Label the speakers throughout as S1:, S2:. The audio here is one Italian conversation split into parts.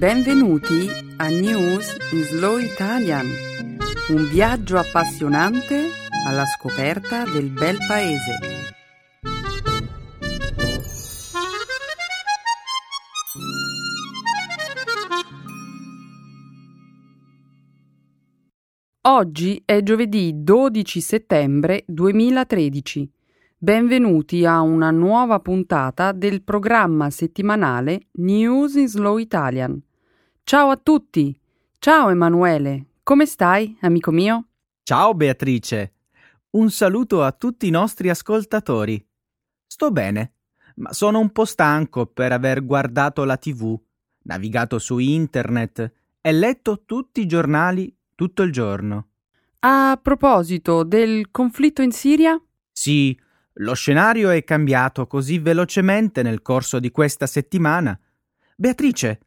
S1: Benvenuti a News in Slow Italian, un viaggio appassionante alla scoperta del bel paese. Oggi è giovedì 12 settembre 2013. Benvenuti a una nuova puntata del programma settimanale News in Slow Italian. Ciao a tutti! Ciao Emanuele! Come stai, amico mio?
S2: Ciao Beatrice! Un saluto a tutti i nostri ascoltatori. Sto bene, ma sono un po' stanco per aver guardato la TV, navigato su internet e letto tutti i giornali tutto il giorno.
S1: A proposito del conflitto in Siria?
S2: Sì, lo scenario è cambiato così velocemente nel corso di questa settimana. Beatrice,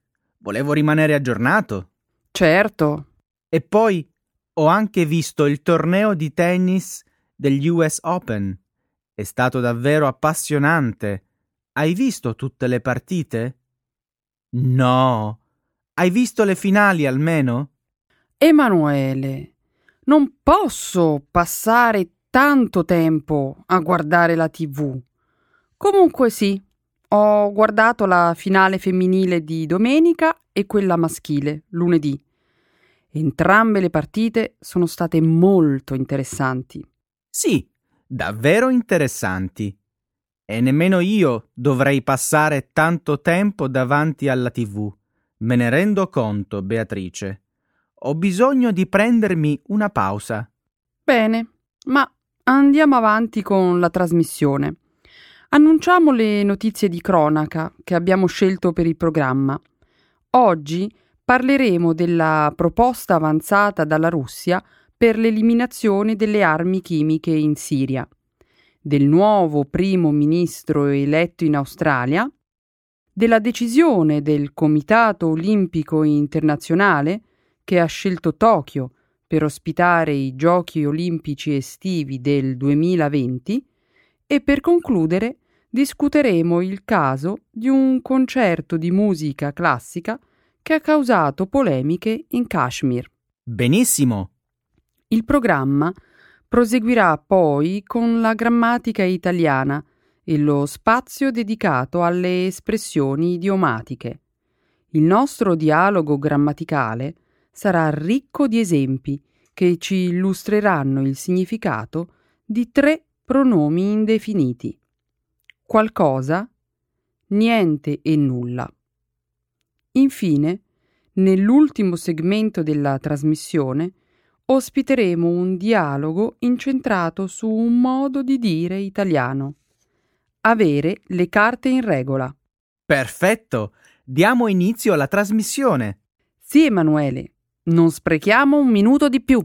S2: volevo rimanere aggiornato.
S1: Certo.
S2: E poi ho anche visto il torneo di tennis degli US Open. È stato davvero appassionante. Hai visto tutte le partite? No. Hai visto le finali almeno?
S1: Emanuele, non posso passare tanto tempo a guardare la TV. Comunque sì, ho guardato la finale femminile di domenica e quella maschile lunedì. Entrambe le partite sono state molto interessanti.
S2: Sì, davvero interessanti. E nemmeno io dovrei passare tanto tempo davanti alla TV. Me ne rendo conto, Beatrice. Ho bisogno di prendermi una pausa.
S1: Bene, ma Andiamo avanti con la trasmissione. Annunciamo le notizie di cronaca che abbiamo scelto per il programma. Oggi parleremo della proposta avanzata dalla Russia per l'eliminazione delle armi chimiche in Siria, del nuovo primo ministro eletto in Australia, della decisione del Comitato Olimpico Internazionale che ha scelto Tokyo per ospitare i Giochi olimpici estivi del 2020 e per concludere discuteremo il caso di un concerto di musica classica che ha causato polemiche in Kashmir.
S2: Benissimo.
S1: Il programma proseguirà poi con la grammatica italiana e lo spazio dedicato alle espressioni idiomatiche. Il nostro dialogo grammaticale sarà ricco di esempi che ci illustreranno il significato di tre pronomi indefiniti. Qualcosa, niente e nulla. Infine, nell'ultimo segmento della trasmissione, ospiteremo un dialogo incentrato su un modo di dire italiano. Avere le carte in regola.
S2: Perfetto! Diamo inizio alla trasmissione.
S1: Sì, Emanuele, non sprechiamo un minuto di più.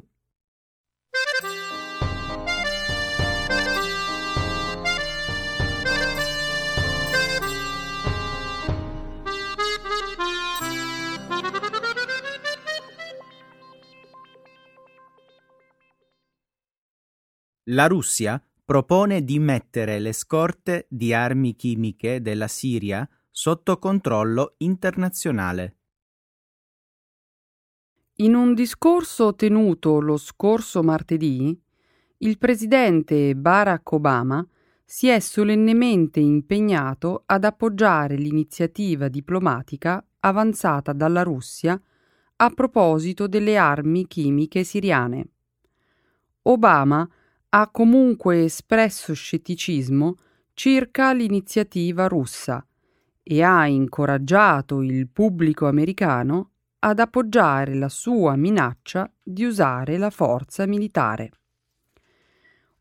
S2: La Russia propone di mettere le scorte di armi chimiche della Siria sotto controllo internazionale.
S1: In un discorso tenuto lo scorso martedì, il presidente Barack Obama si è solennemente impegnato ad appoggiare l'iniziativa diplomatica avanzata dalla Russia a proposito delle armi chimiche siriane. Obama ha comunque espresso scetticismo circa l'iniziativa russa e ha incoraggiato il pubblico americano ad appoggiare la sua minaccia di usare la forza militare.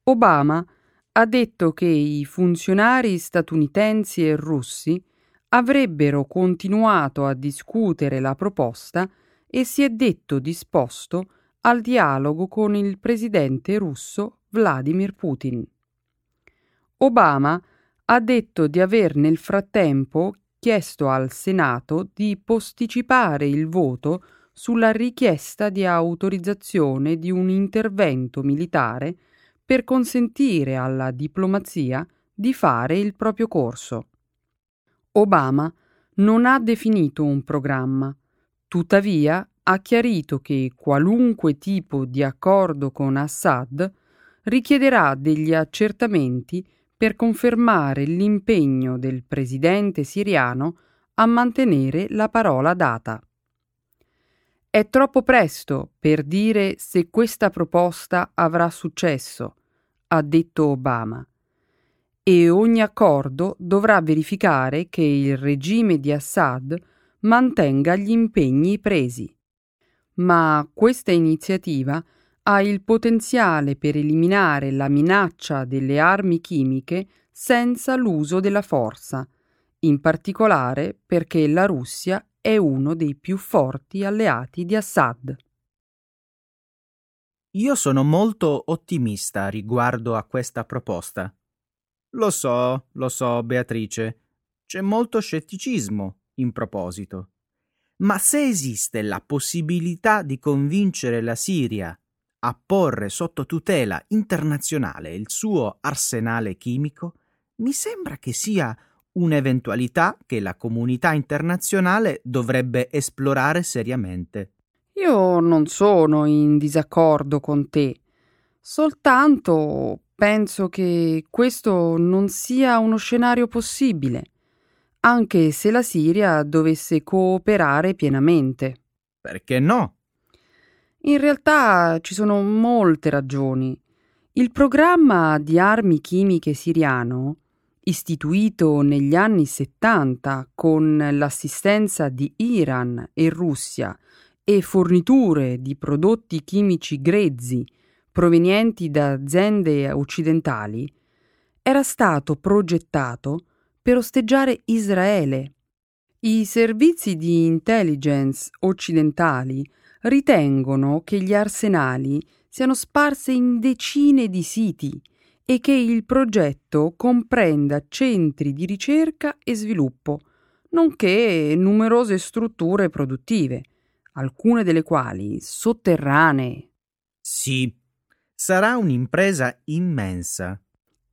S1: Obama ha detto che i funzionari statunitensi e russi avrebbero continuato a discutere la proposta e si è detto disposto al dialogo con il presidente russo Vladimir Putin. Obama ha detto di aver nel frattempo chiesto al Senato di posticipare il voto sulla richiesta di autorizzazione di un intervento militare per consentire alla diplomazia di fare il proprio corso. Obama non ha definito un programma, Tuttavia ha chiarito che qualunque tipo di accordo con Assad richiederà degli accertamenti per confermare l'impegno del presidente siriano a mantenere la parola data. È troppo presto per dire se questa proposta avrà successo, ha detto Obama, e ogni accordo dovrà verificare che il regime di Assad mantenga gli impegni presi. Ma questa iniziativa ha il potenziale per eliminare la minaccia delle armi chimiche senza l'uso della forza, in particolare perché la Russia è uno dei più forti alleati di Assad.
S2: Io sono molto ottimista riguardo a questa proposta. Lo so, lo so, Beatrice, c'è molto scetticismo in proposito. Ma se esiste la possibilità di convincere la Siria a porre sotto tutela internazionale il suo arsenale chimico, mi sembra che sia un'eventualità che la comunità internazionale dovrebbe esplorare seriamente.
S1: Io non sono in disaccordo con te, soltanto penso che questo non sia uno scenario possibile anche se la Siria dovesse cooperare pienamente.
S2: Perché no?
S1: In realtà ci sono molte ragioni. Il programma di armi chimiche siriano, istituito negli anni 70 con l'assistenza di Iran e Russia e forniture di prodotti chimici grezzi provenienti da aziende occidentali, era stato progettato per osteggiare Israele. I servizi di intelligence occidentali ritengono che gli arsenali siano sparsi in decine di siti e che il progetto comprenda centri di ricerca e sviluppo, nonché numerose strutture produttive, alcune delle quali sotterranee.
S2: Sì, sarà un'impresa immensa.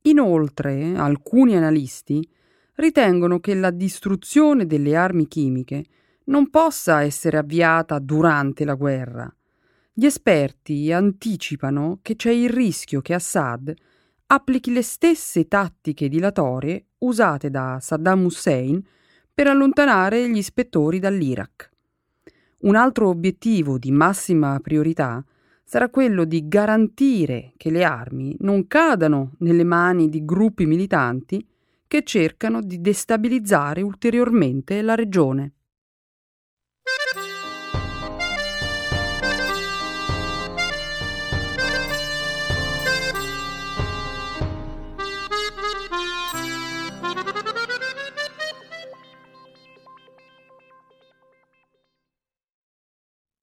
S1: Inoltre, alcuni analisti ritengono che la distruzione delle armi chimiche non possa essere avviata durante la guerra. Gli esperti anticipano che c'è il rischio che Assad applichi le stesse tattiche dilatorie usate da Saddam Hussein per allontanare gli ispettori dall'Iraq. Un altro obiettivo di massima priorità sarà quello di garantire che le armi non cadano nelle mani di gruppi militanti che cercano di destabilizzare ulteriormente la regione.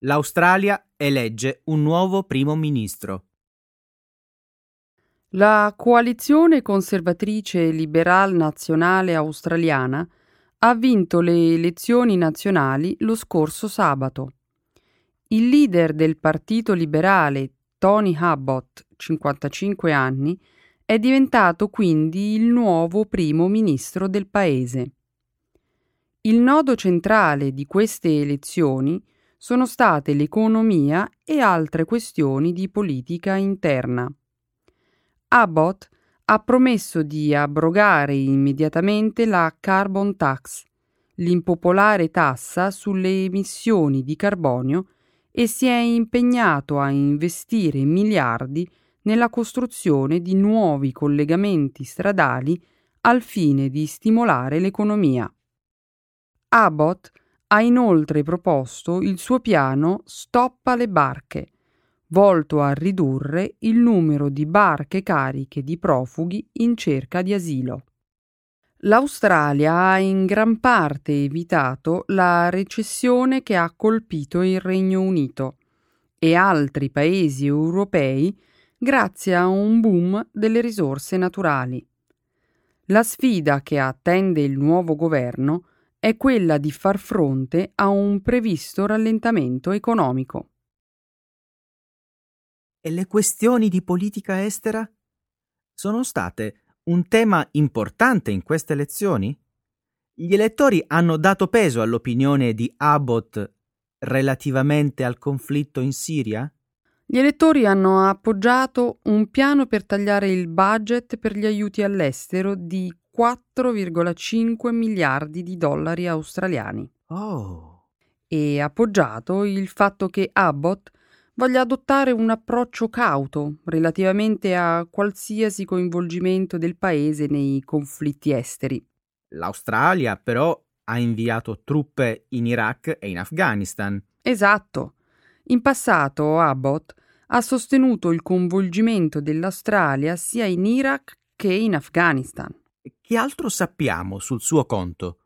S2: L'Australia elegge un nuovo primo ministro.
S1: La coalizione conservatrice liberal nazionale australiana ha vinto le elezioni nazionali lo scorso sabato. Il leader del Partito Liberale, Tony Abbott, 55 anni, è diventato quindi il nuovo primo ministro del paese. Il nodo centrale di queste elezioni sono state l'economia e altre questioni di politica interna. Abbott ha promesso di abrogare immediatamente la carbon tax, l'impopolare tassa sulle emissioni di carbonio, e si è impegnato a investire miliardi nella costruzione di nuovi collegamenti stradali al fine di stimolare l'economia. Abbott ha inoltre proposto il suo piano Stop alle barche, volto a ridurre il numero di barche cariche di profughi in cerca di asilo. L'Australia ha in gran parte evitato la recessione che ha colpito il Regno Unito e altri paesi europei grazie a un boom delle risorse naturali. La sfida che attende il nuovo governo è quella di far fronte a un previsto rallentamento economico.
S2: E le questioni di politica estera? Sono state un tema importante in queste elezioni? Gli elettori hanno dato peso all'opinione di Abbott relativamente al conflitto in Siria?
S1: Gli elettori hanno appoggiato un piano per tagliare il budget per gli aiuti all'estero di 4,5 miliardi di dollari australiani.
S2: Oh.
S1: E appoggiato il fatto che Abbott voglia adottare un approccio cauto relativamente a qualsiasi coinvolgimento del paese nei conflitti esteri.
S2: L'Australia però ha inviato truppe in Iraq e in Afghanistan.
S1: Esatto. In passato Abbott ha sostenuto il coinvolgimento dell'Australia sia in Iraq che in Afghanistan.
S2: Che altro sappiamo sul suo conto?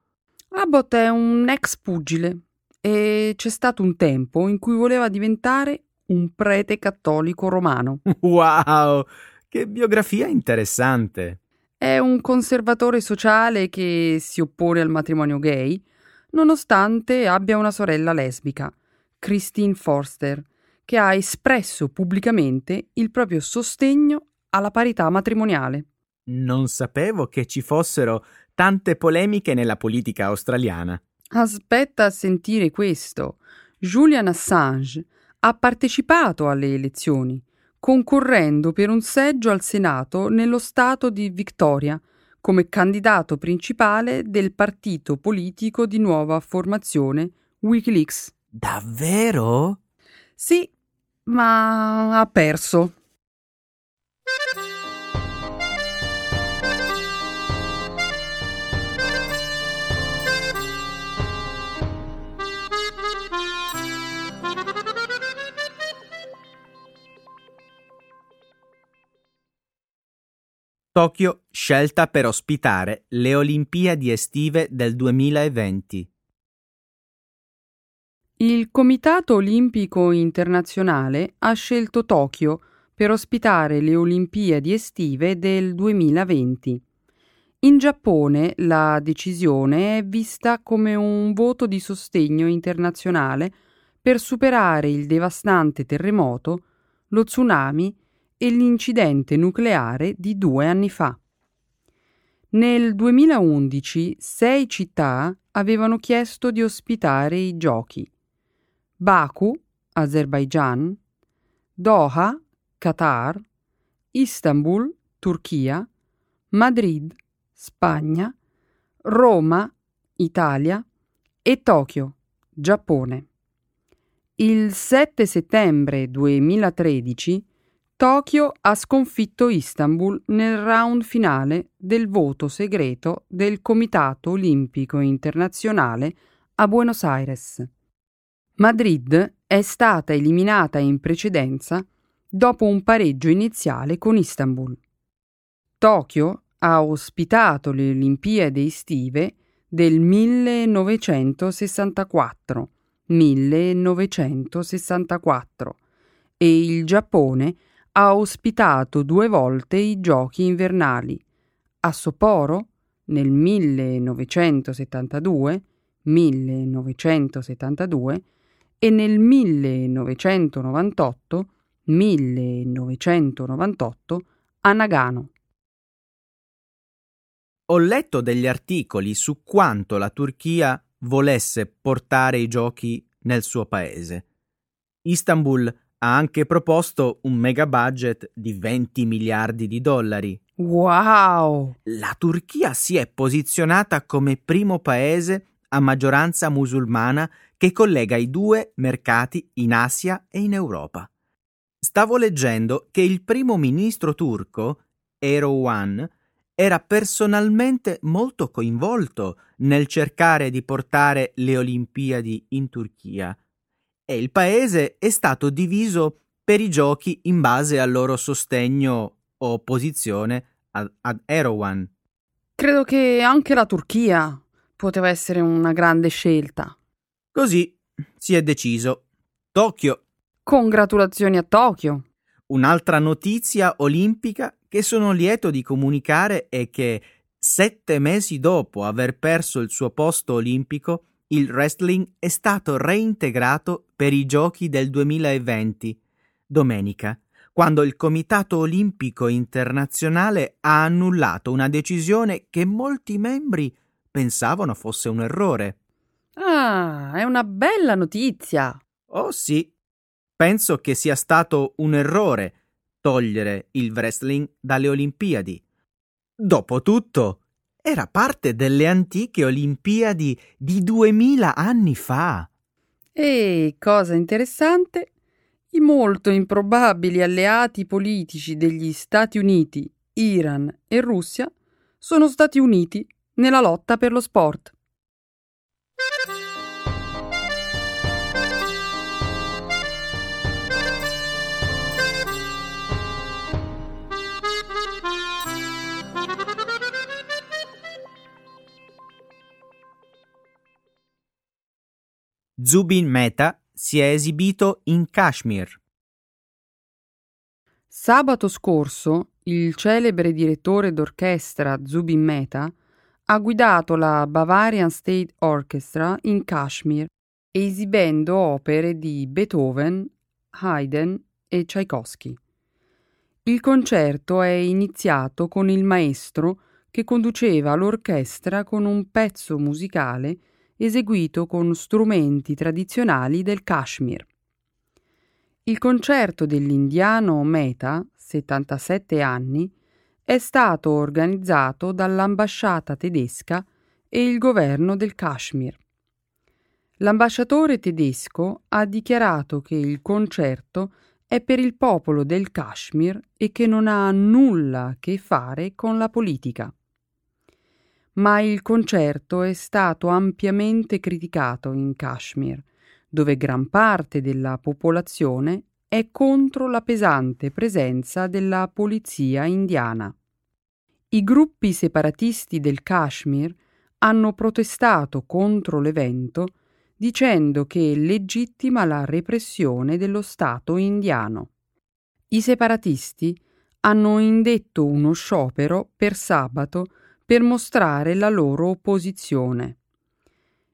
S1: Abbott è un ex pugile e c'è stato un tempo in cui voleva diventare un prete cattolico romano.
S2: Wow! Che biografia interessante!
S1: È un conservatore sociale che si oppone al matrimonio gay, nonostante abbia una sorella lesbica, Christine Forster, che ha espresso pubblicamente il proprio sostegno alla parità matrimoniale.
S2: Non sapevo che ci fossero tante polemiche nella politica australiana.
S1: Aspetta a sentire questo. Julian Assange ha partecipato alle elezioni, concorrendo per un seggio al Senato nello Stato di Victoria come candidato principale del partito politico di nuova formazione Wikileaks.
S2: Davvero?
S1: Sì, ma ha perso.
S2: Tokyo scelta per ospitare le Olimpiadi estive del 2020.
S1: Il Comitato Olimpico Internazionale ha scelto Tokyo per ospitare le Olimpiadi estive del 2020. In Giappone la decisione è vista come un voto di sostegno internazionale per superare il devastante terremoto, lo tsunami e l'incidente nucleare di due anni fa. Nel 2011 sei città avevano chiesto di ospitare i giochi. Baku, Azerbaijan, Doha, Qatar, Istanbul, Turchia, Madrid, Spagna, Roma, Italia e Tokyo, Giappone. Il 7 settembre 2013 Tokyo ha sconfitto Istanbul nel round finale del voto segreto del Comitato Olimpico Internazionale a Buenos Aires. Madrid è stata eliminata in precedenza dopo un pareggio iniziale con Istanbul. Tokyo ha ospitato le Olimpiadi estive del 1964, 1964 e il Giappone ha ospitato due volte i giochi invernali, a Sapporo nel 1972, 1972 e nel 1998, 1998 a Nagano.
S2: Ho letto degli articoli su quanto la Turchia volesse portare i giochi nel suo paese. Istanbul ha anche proposto un mega budget di 20 miliardi di dollari.
S1: Wow!
S2: La Turchia si è posizionata come primo paese a maggioranza musulmana che collega i due mercati in Asia e in Europa. Stavo leggendo che il primo ministro turco, Erdogan, era personalmente molto coinvolto nel cercare di portare le Olimpiadi in Turchia e il paese è stato diviso per i giochi in base al loro sostegno o opposizione ad, ad Erdogan.
S1: Credo che anche la Turchia poteva essere una grande scelta.
S2: Così si è deciso. Tokyo.
S1: Congratulazioni a Tokyo.
S2: Un'altra notizia olimpica che sono lieto di comunicare è che sette mesi dopo aver perso il suo posto olimpico, il wrestling è stato reintegrato per i giochi del 2020, domenica, quando il Comitato Olimpico Internazionale ha annullato una decisione che molti membri pensavano fosse un errore.
S1: Ah, è una bella notizia.
S2: Oh sì. Penso che sia stato un errore togliere il wrestling dalle Olimpiadi. Dopotutto, era parte delle antiche Olimpiadi di duemila anni fa.
S1: E, cosa interessante, i molto improbabili alleati politici degli Stati Uniti, Iran e Russia sono stati uniti nella lotta per lo sport.
S2: Zubin Mehta si è esibito in Kashmir.
S1: Sabato scorso il celebre direttore d'orchestra Zubin Mehta ha guidato la Bavarian State Orchestra in Kashmir, esibendo opere di Beethoven, Haydn e Tchaikovsky. Il concerto è iniziato con il maestro che conduceva l'orchestra con un pezzo musicale eseguito con strumenti tradizionali del Kashmir. Il concerto dell'indiano Mehta, 77 anni, è stato organizzato dall'ambasciata tedesca e il governo del Kashmir. L'ambasciatore tedesco ha dichiarato che il concerto è per il popolo del Kashmir e che non ha nulla a che fare con la politica ma il concerto è stato ampiamente criticato in Kashmir, dove gran parte della popolazione è contro la pesante presenza della polizia indiana. I gruppi separatisti del Kashmir hanno protestato contro l'evento dicendo che legittima la repressione dello Stato indiano. I separatisti hanno indetto uno sciopero per sabato per mostrare la loro opposizione.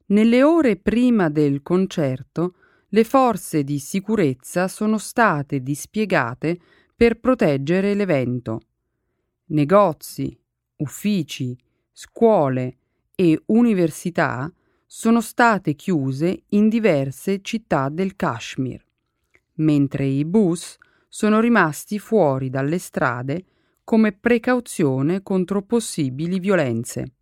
S1: Nelle ore prima del concerto, le forze di sicurezza sono state dispiegate per proteggere l'evento. Negozi, uffici, scuole e università sono state chiuse in diverse città del Kashmir, mentre i bus sono rimasti fuori dalle strade come precauzione contro possibili violenze.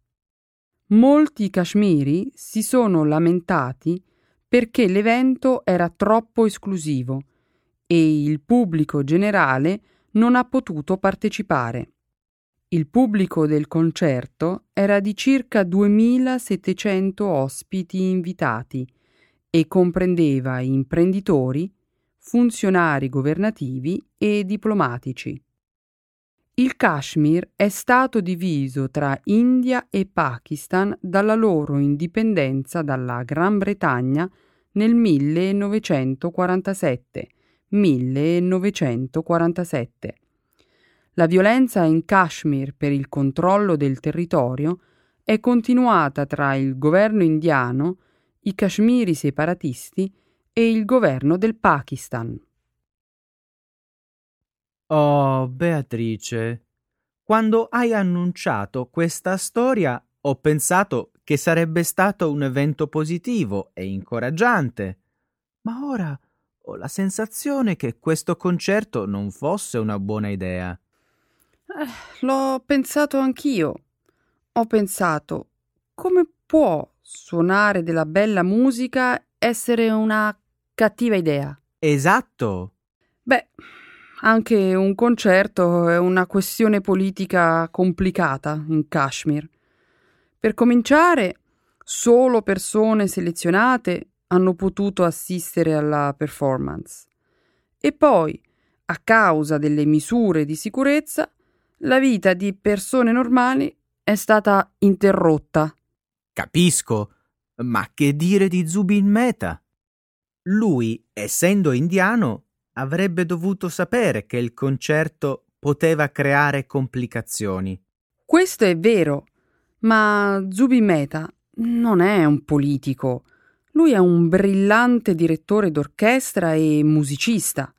S1: Molti kashmiri si sono lamentati perché l'evento era troppo esclusivo e il pubblico generale non ha potuto partecipare. Il pubblico del concerto era di circa 2700 ospiti invitati e comprendeva imprenditori, funzionari governativi e diplomatici. Il Kashmir è stato diviso tra India e Pakistan dalla loro indipendenza dalla Gran Bretagna nel 1947. 1947. La violenza in Kashmir per il controllo del territorio è continuata tra il governo indiano, i kashmiri separatisti e il governo del Pakistan.
S2: Oh, Beatrice, quando hai annunciato questa storia ho pensato che sarebbe stato un evento positivo e incoraggiante, ma ora ho la sensazione che questo concerto non fosse una buona idea.
S1: Eh, l'ho pensato anch'io. Ho pensato, come può suonare della bella musica essere una cattiva idea?
S2: Esatto.
S1: Beh, anche un concerto è una questione politica complicata in Kashmir. Per cominciare, solo persone selezionate hanno potuto assistere alla performance. E poi, a causa delle misure di sicurezza, la vita di persone normali è stata interrotta.
S2: Capisco, ma che dire di Zubin Mehta? Lui, essendo indiano, avrebbe dovuto sapere che il concerto poteva creare complicazioni.
S1: Questo è vero, ma Zubi Mehta non è un politico. Lui è un brillante direttore d'orchestra e musicista.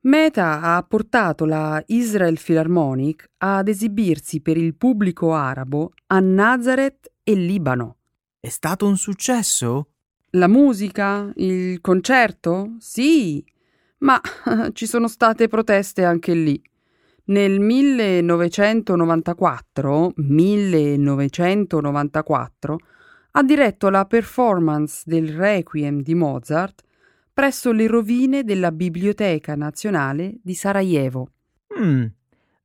S1: Mehta ha portato la Israel Philharmonic ad esibirsi per il pubblico arabo a Nazareth e Libano.
S2: È stato un successo?
S1: La musica? Il concerto? Sì, ma ci sono state proteste anche lì. Nel 1994, 1994 ha diretto la performance del Requiem di Mozart presso le rovine della Biblioteca Nazionale di Sarajevo.
S2: Mm,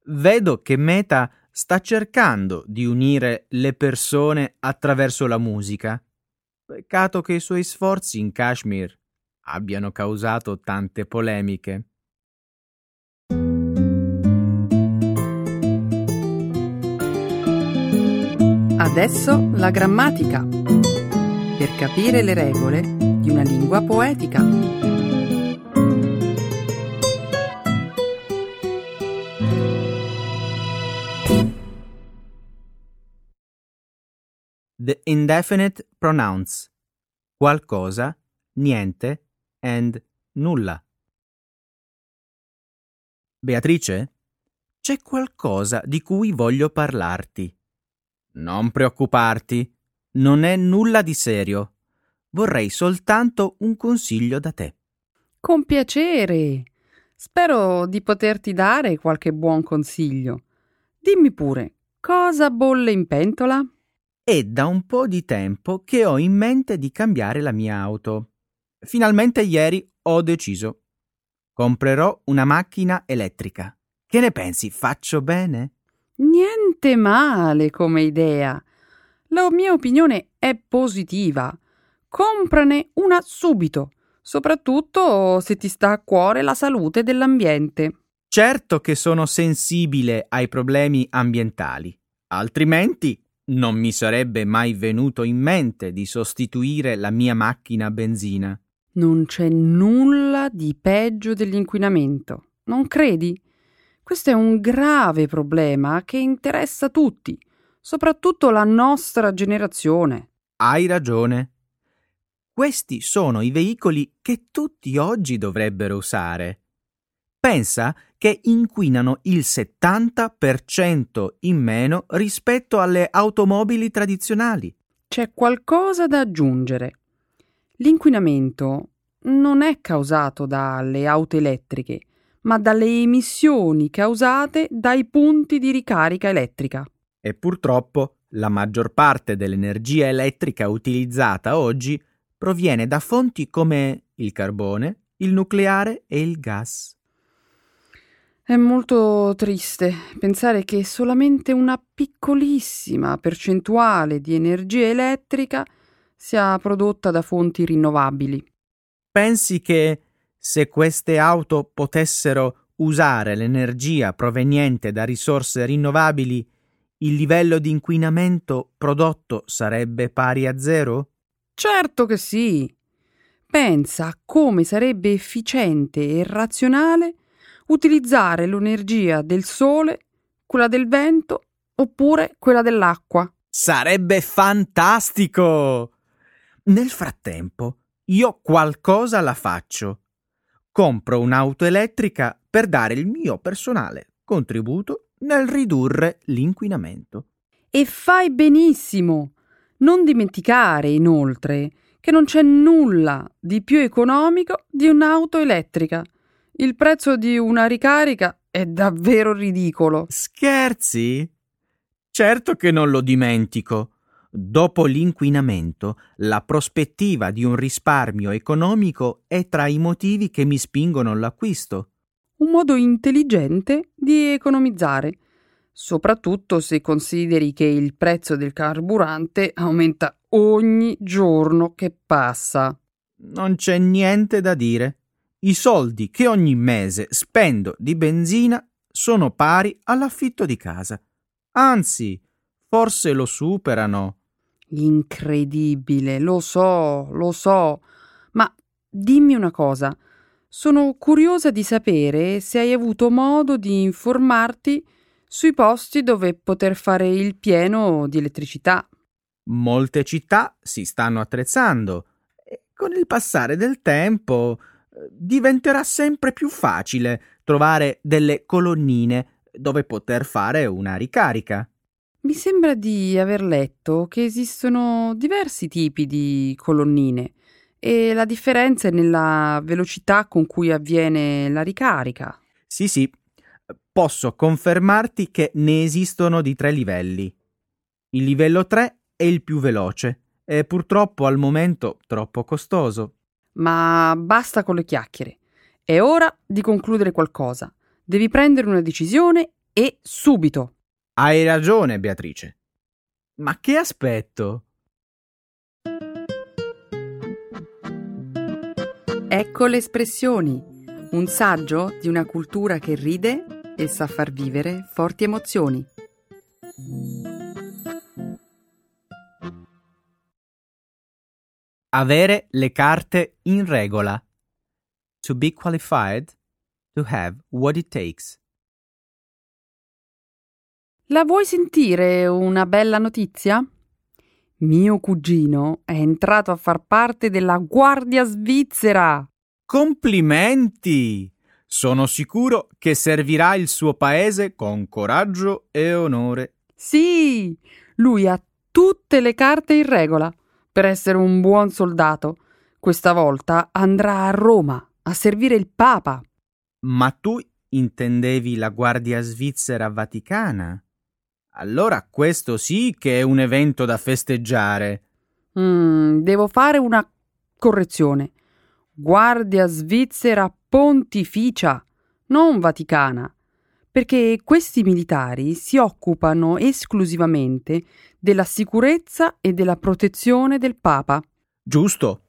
S2: vedo che Meta sta cercando di unire le persone attraverso la musica. Peccato che i suoi sforzi in Kashmir abbiano causato tante polemiche.
S1: Adesso la grammatica. Per capire le regole di una lingua poetica.
S2: The indefinite pronouns. Qualcosa, niente and nulla. Beatrice, c'è qualcosa di cui voglio parlarti. Non preoccuparti, non è nulla di serio. Vorrei soltanto un consiglio da te.
S1: Con piacere. Spero di poterti dare qualche buon consiglio. Dimmi pure, cosa bolle in pentola?
S2: È da un po' di tempo che ho in mente di cambiare la mia auto. Finalmente ieri ho deciso. Comprerò una macchina elettrica. Che ne pensi? Faccio bene?
S1: Niente male come idea. La mia opinione è positiva. Comprane una subito, soprattutto se ti sta a cuore la salute dell'ambiente.
S2: Certo che sono sensibile ai problemi ambientali, altrimenti non mi sarebbe mai venuto in mente di sostituire la mia macchina a benzina.
S1: Non c'è nulla di peggio dell'inquinamento, non credi? Questo è un grave problema che interessa tutti, soprattutto la nostra generazione.
S2: Hai ragione. Questi sono i veicoli che tutti oggi dovrebbero usare. Pensa che inquinano il 70% in meno rispetto alle automobili tradizionali.
S1: C'è qualcosa da aggiungere. L'inquinamento non è causato dalle auto elettriche, ma dalle emissioni causate dai punti di ricarica elettrica.
S2: E purtroppo la maggior parte dell'energia elettrica utilizzata oggi proviene da fonti come il carbone, il nucleare e il gas.
S1: È molto triste pensare che solamente una piccolissima percentuale di energia elettrica sia prodotta da fonti rinnovabili.
S2: Pensi che se queste auto potessero usare l'energia proveniente da risorse rinnovabili, il livello di inquinamento prodotto sarebbe pari a zero?
S1: Certo che sì. Pensa a come sarebbe efficiente e razionale utilizzare l'energia del sole, quella del vento oppure quella dell'acqua.
S2: Sarebbe fantastico! Nel frattempo, io qualcosa la faccio. Compro un'auto elettrica per dare il mio personale contributo nel ridurre l'inquinamento.
S1: E fai benissimo. Non dimenticare, inoltre, che non c'è nulla di più economico di un'auto elettrica. Il prezzo di una ricarica è davvero ridicolo.
S2: Scherzi? Certo che non lo dimentico. Dopo l'inquinamento, la prospettiva di un risparmio economico è tra i motivi che mi spingono all'acquisto.
S1: Un modo intelligente di economizzare, soprattutto se consideri che il prezzo del carburante aumenta ogni giorno che passa.
S2: Non c'è niente da dire. I soldi che ogni mese spendo di benzina sono pari all'affitto di casa. Anzi, forse lo superano.
S1: Incredibile, lo so, lo so. Ma dimmi una cosa. Sono curiosa di sapere se hai avuto modo di informarti sui posti dove poter fare il pieno di elettricità.
S2: Molte città si stanno attrezzando e con il passare del tempo eh, diventerà sempre più facile trovare delle colonnine dove poter fare una ricarica.
S1: Mi sembra di aver letto che esistono diversi tipi di colonnine e la differenza è nella velocità con cui avviene la ricarica.
S2: Sì, sì, posso confermarti che ne esistono di tre livelli. Il livello 3 è il più veloce e purtroppo al momento troppo costoso.
S1: Ma basta con le chiacchiere. È ora di concludere qualcosa. Devi prendere una decisione e subito.
S2: Hai ragione, Beatrice. Ma che aspetto?
S1: Ecco le espressioni, un saggio di una cultura che ride e sa far vivere forti emozioni.
S2: Avere le carte in regola. To be qualified, to have what it takes.
S1: La vuoi sentire una bella notizia? Mio cugino è entrato a far parte della Guardia Svizzera.
S2: Complimenti! Sono sicuro che servirà il suo paese con coraggio e onore.
S1: Sì, lui ha tutte le carte in regola per essere un buon soldato. Questa volta andrà a Roma a servire il Papa.
S2: Ma tu intendevi la Guardia Svizzera Vaticana? Allora questo sì che è un evento da festeggiare.
S1: Mm, devo fare una correzione. Guardia Svizzera Pontificia, non Vaticana, perché questi militari si occupano esclusivamente della sicurezza e della protezione del Papa.
S2: Giusto.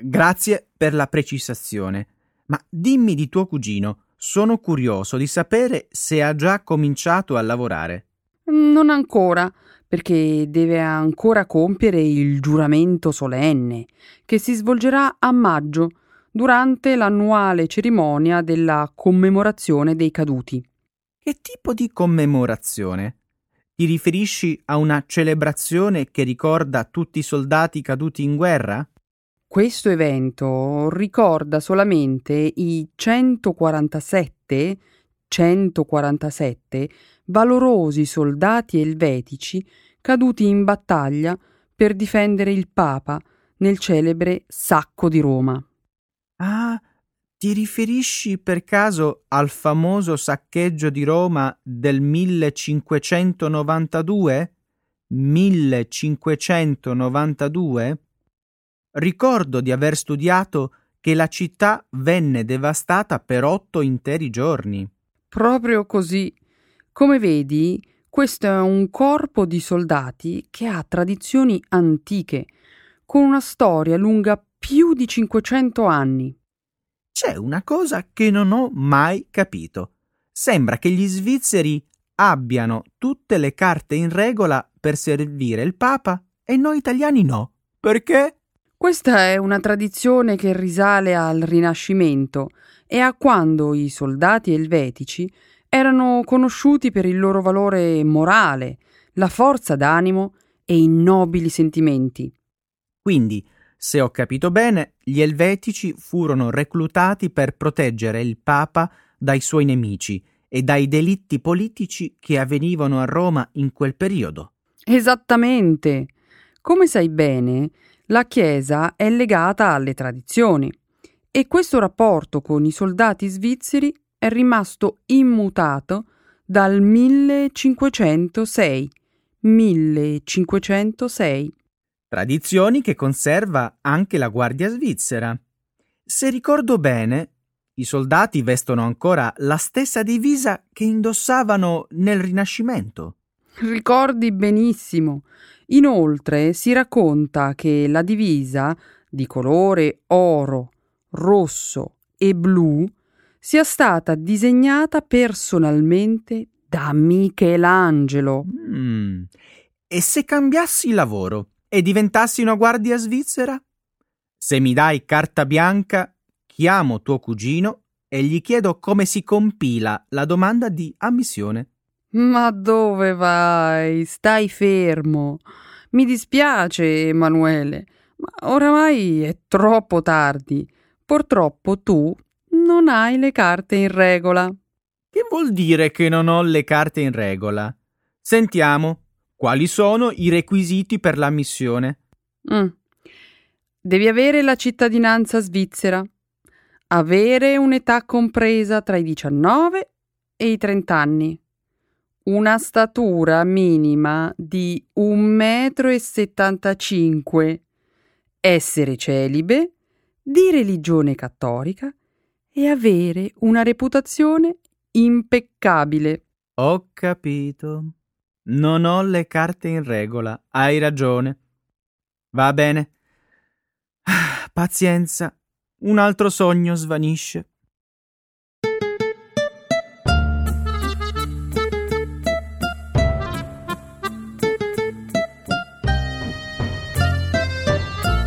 S2: Grazie per la precisazione. Ma dimmi di tuo cugino, sono curioso di sapere se ha già cominciato a lavorare.
S1: Non ancora, perché deve ancora compiere il giuramento solenne, che si svolgerà a maggio, durante l'annuale cerimonia della commemorazione dei caduti.
S2: Che tipo di commemorazione? Ti riferisci a una celebrazione che ricorda tutti i soldati caduti in guerra?
S1: Questo evento ricorda solamente i 147, 147 valorosi soldati elvetici caduti in battaglia per difendere il Papa nel celebre Sacco di Roma.
S2: Ah, ti riferisci per caso al famoso saccheggio di Roma del 1592? 1592? Ricordo di aver studiato che la città venne devastata per otto interi giorni.
S1: Proprio così. Come vedi, questo è un corpo di soldati che ha tradizioni antiche, con una storia lunga più di 500 anni.
S2: C'è una cosa che non ho mai capito. Sembra che gli svizzeri abbiano tutte le carte in regola per servire il Papa e noi italiani no. Perché?
S1: Questa è una tradizione che risale al Rinascimento e a quando i soldati elvetici erano conosciuti per il loro valore morale, la forza d'animo e i nobili sentimenti.
S2: Quindi, se ho capito bene, gli elvetici furono reclutati per proteggere il Papa dai suoi nemici e dai delitti politici che avvenivano a Roma in quel periodo.
S1: Esattamente. Come sai bene, la Chiesa è legata alle tradizioni e questo rapporto con i soldati svizzeri è rimasto immutato dal 1506. 1506.
S2: Tradizioni che conserva anche la Guardia Svizzera. Se ricordo bene, i soldati vestono ancora la stessa divisa che indossavano nel Rinascimento.
S1: Ricordi benissimo. Inoltre si racconta che la divisa di colore oro, rosso e blu sia stata disegnata personalmente da Michelangelo.
S2: Mm. E se cambiassi lavoro e diventassi una guardia svizzera? Se mi dai carta bianca, chiamo tuo cugino e gli chiedo come si compila la domanda di ammissione.
S1: Ma dove vai? Stai fermo. Mi dispiace, Emanuele, ma oramai è troppo tardi. Purtroppo tu non hai le carte in regola.
S2: Che vuol dire che non ho le carte in regola? Sentiamo, Quali sono i requisiti per l'ammissione?
S1: Mm. Devi avere la cittadinanza svizzera, avere un'età compresa tra i 19 e i 30 anni, una statura minima di 1,75 m, essere celibe, di religione cattolica e avere una reputazione impeccabile.
S2: Ho capito. Non ho le carte in regola, hai ragione. Va bene. Pazienza, un altro sogno svanisce.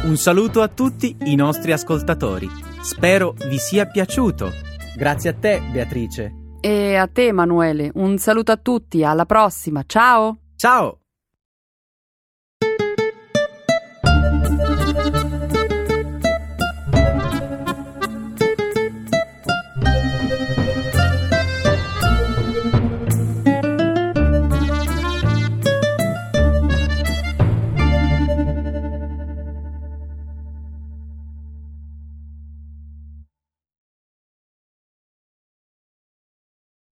S2: Un saluto a tutti i nostri ascoltatori. Spero vi sia piaciuto. Grazie a te, Beatrice.
S1: E a te, Emanuele. Un saluto a tutti, alla prossima. Ciao!
S2: Ciao!